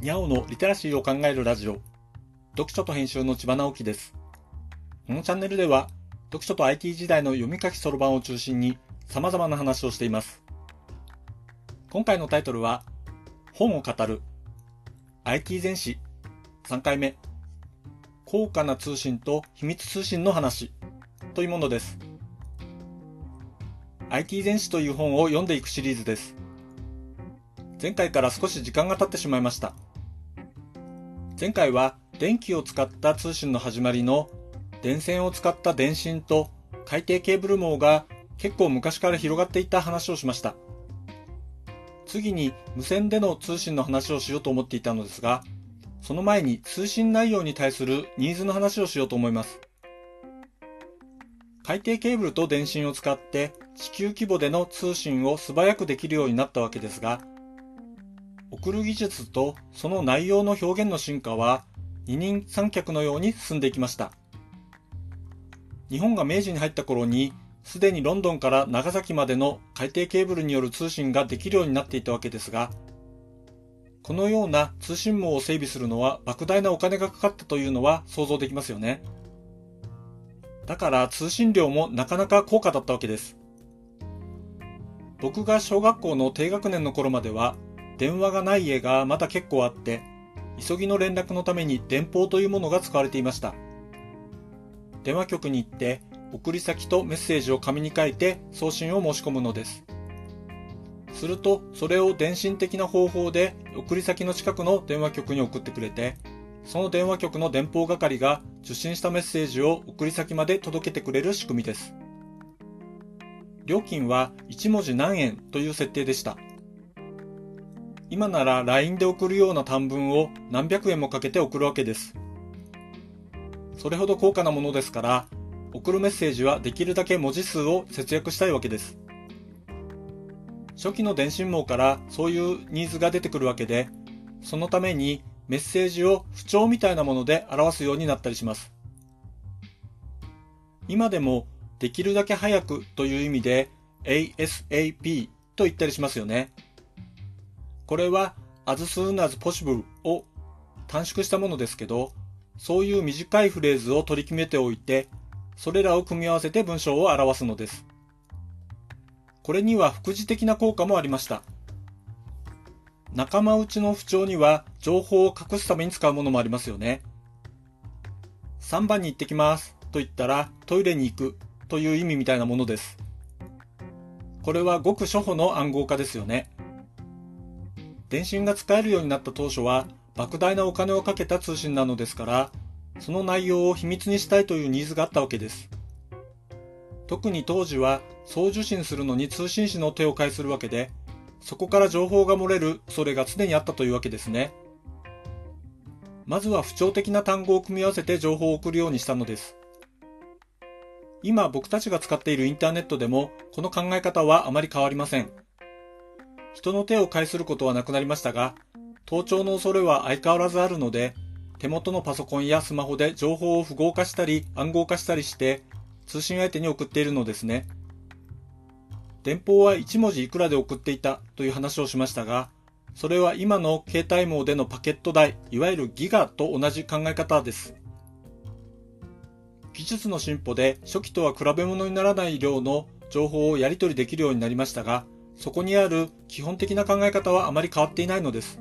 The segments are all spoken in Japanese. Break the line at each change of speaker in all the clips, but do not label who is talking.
にゃおのリテラシーを考えるラジオ。読書と編集の千葉直樹です。このチャンネルでは、読書と IT 時代の読み書きそろばんを中心に様々な話をしています。今回のタイトルは、本を語る IT 全史3回目高価な通信と秘密通信の話というものです。IT 全史という本を読んでいくシリーズです。前回から少し時間が経ってしまいました。前回は電気を使った通信の始まりの電線を使った電信と海底ケーブル網が結構昔から広がっていた話をしました。次に無線での通信の話をしようと思っていたのですが、その前に通信内容に対するニーズの話をしようと思います。海底ケーブルと電信を使って地球規模での通信を素早くできるようになったわけですが、送る技術とその内容の表現の進化は二人三脚のように進んでいきました。日本が明治に入った頃にすでにロンドンから長崎までの海底ケーブルによる通信ができるようになっていたわけですが、このような通信網を整備するのは莫大なお金がかかったというのは想像できますよね。だから通信量もなかなか高価だったわけです。僕が小学校の低学年の頃までは電話がない家がまだ結構あって、急ぎの連絡のために電報というものが使われていました。電話局に行って、送り先とメッセージを紙に書いて送信を申し込むのです。すると、それを電信的な方法で送り先の近くの電話局に送ってくれて、その電話局の電報係が受信したメッセージを送り先まで届けてくれる仕組みです。料金は1文字何円という設定でした。今なら LINE で送るような短文を何百円もかけて送るわけです。それほど高価なものですから、送るメッセージはできるだけ文字数を節約したいわけです。初期の電信網からそういうニーズが出てくるわけで、そのためにメッセージを不調みたいなもので表すようになったりします。今でもできるだけ早くという意味で ASAP と言ったりしますよね。これは as soon as possible を短縮したものですけど、そういう短いフレーズを取り決めておいて、それらを組み合わせて文章を表すのです。これには副次的な効果もありました。仲間内の不調には情報を隠すために使うものもありますよね。3番に行ってきますと言ったらトイレに行くという意味みたいなものです。これはごく初歩の暗号化ですよね。電信が使えるようになった当初は莫大なお金をかけた通信なのですから、その内容を秘密にしたいというニーズがあったわけです。特に当時は送受信するのに通信士の手を介するわけで、そこから情報が漏れる恐れが常にあったというわけですね。まずは不調的な単語を組み合わせて情報を送るようにしたのです。今僕たちが使っているインターネットでもこの考え方はあまり変わりません。人の手を介することはなくなりましたが、盗聴の恐れは相変わらずあるので、手元のパソコンやスマホで情報を符号化したり暗号化したりして通信相手に送っているのですね。電報は1文字いくらで送っていたという話をしましたが、それは今の携帯網でのパケット代、いわゆるギガと同じ考え方です。技術の進歩で初期とは比べ物にならない量の情報をやり取りできるようになりましたが、そこにある基本的な考え方はあまり変わっていないのです。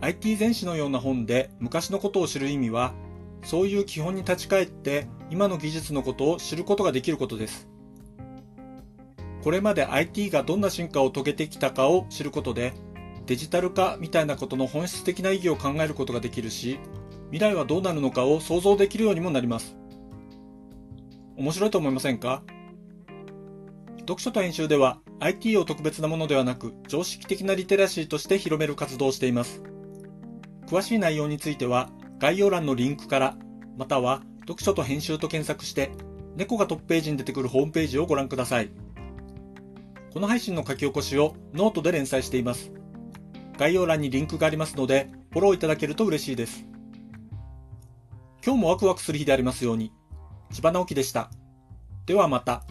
IT 全史のような本で昔のことを知る意味は、そういう基本に立ち返って今の技術のことを知ることができることです。これまで IT がどんな進化を遂げてきたかを知ることで、デジタル化みたいなことの本質的な意義を考えることができるし、未来はどうなるのかを想像できるようにもなります。面白いと思いませんか？読書と編集では IT を特別なものではなく常識的なリテラシーとして広める活動をしています。詳しい内容については概要欄のリンクから、または読書と編集と検索して、猫がトップページに出てくるホームページをご覧ください。この配信の書き起こしをノートで連載しています。概要欄にリンクがありますので、フォローいただけると嬉しいです。今日もワクワクする日でありますように。千葉直樹でした。ではまた。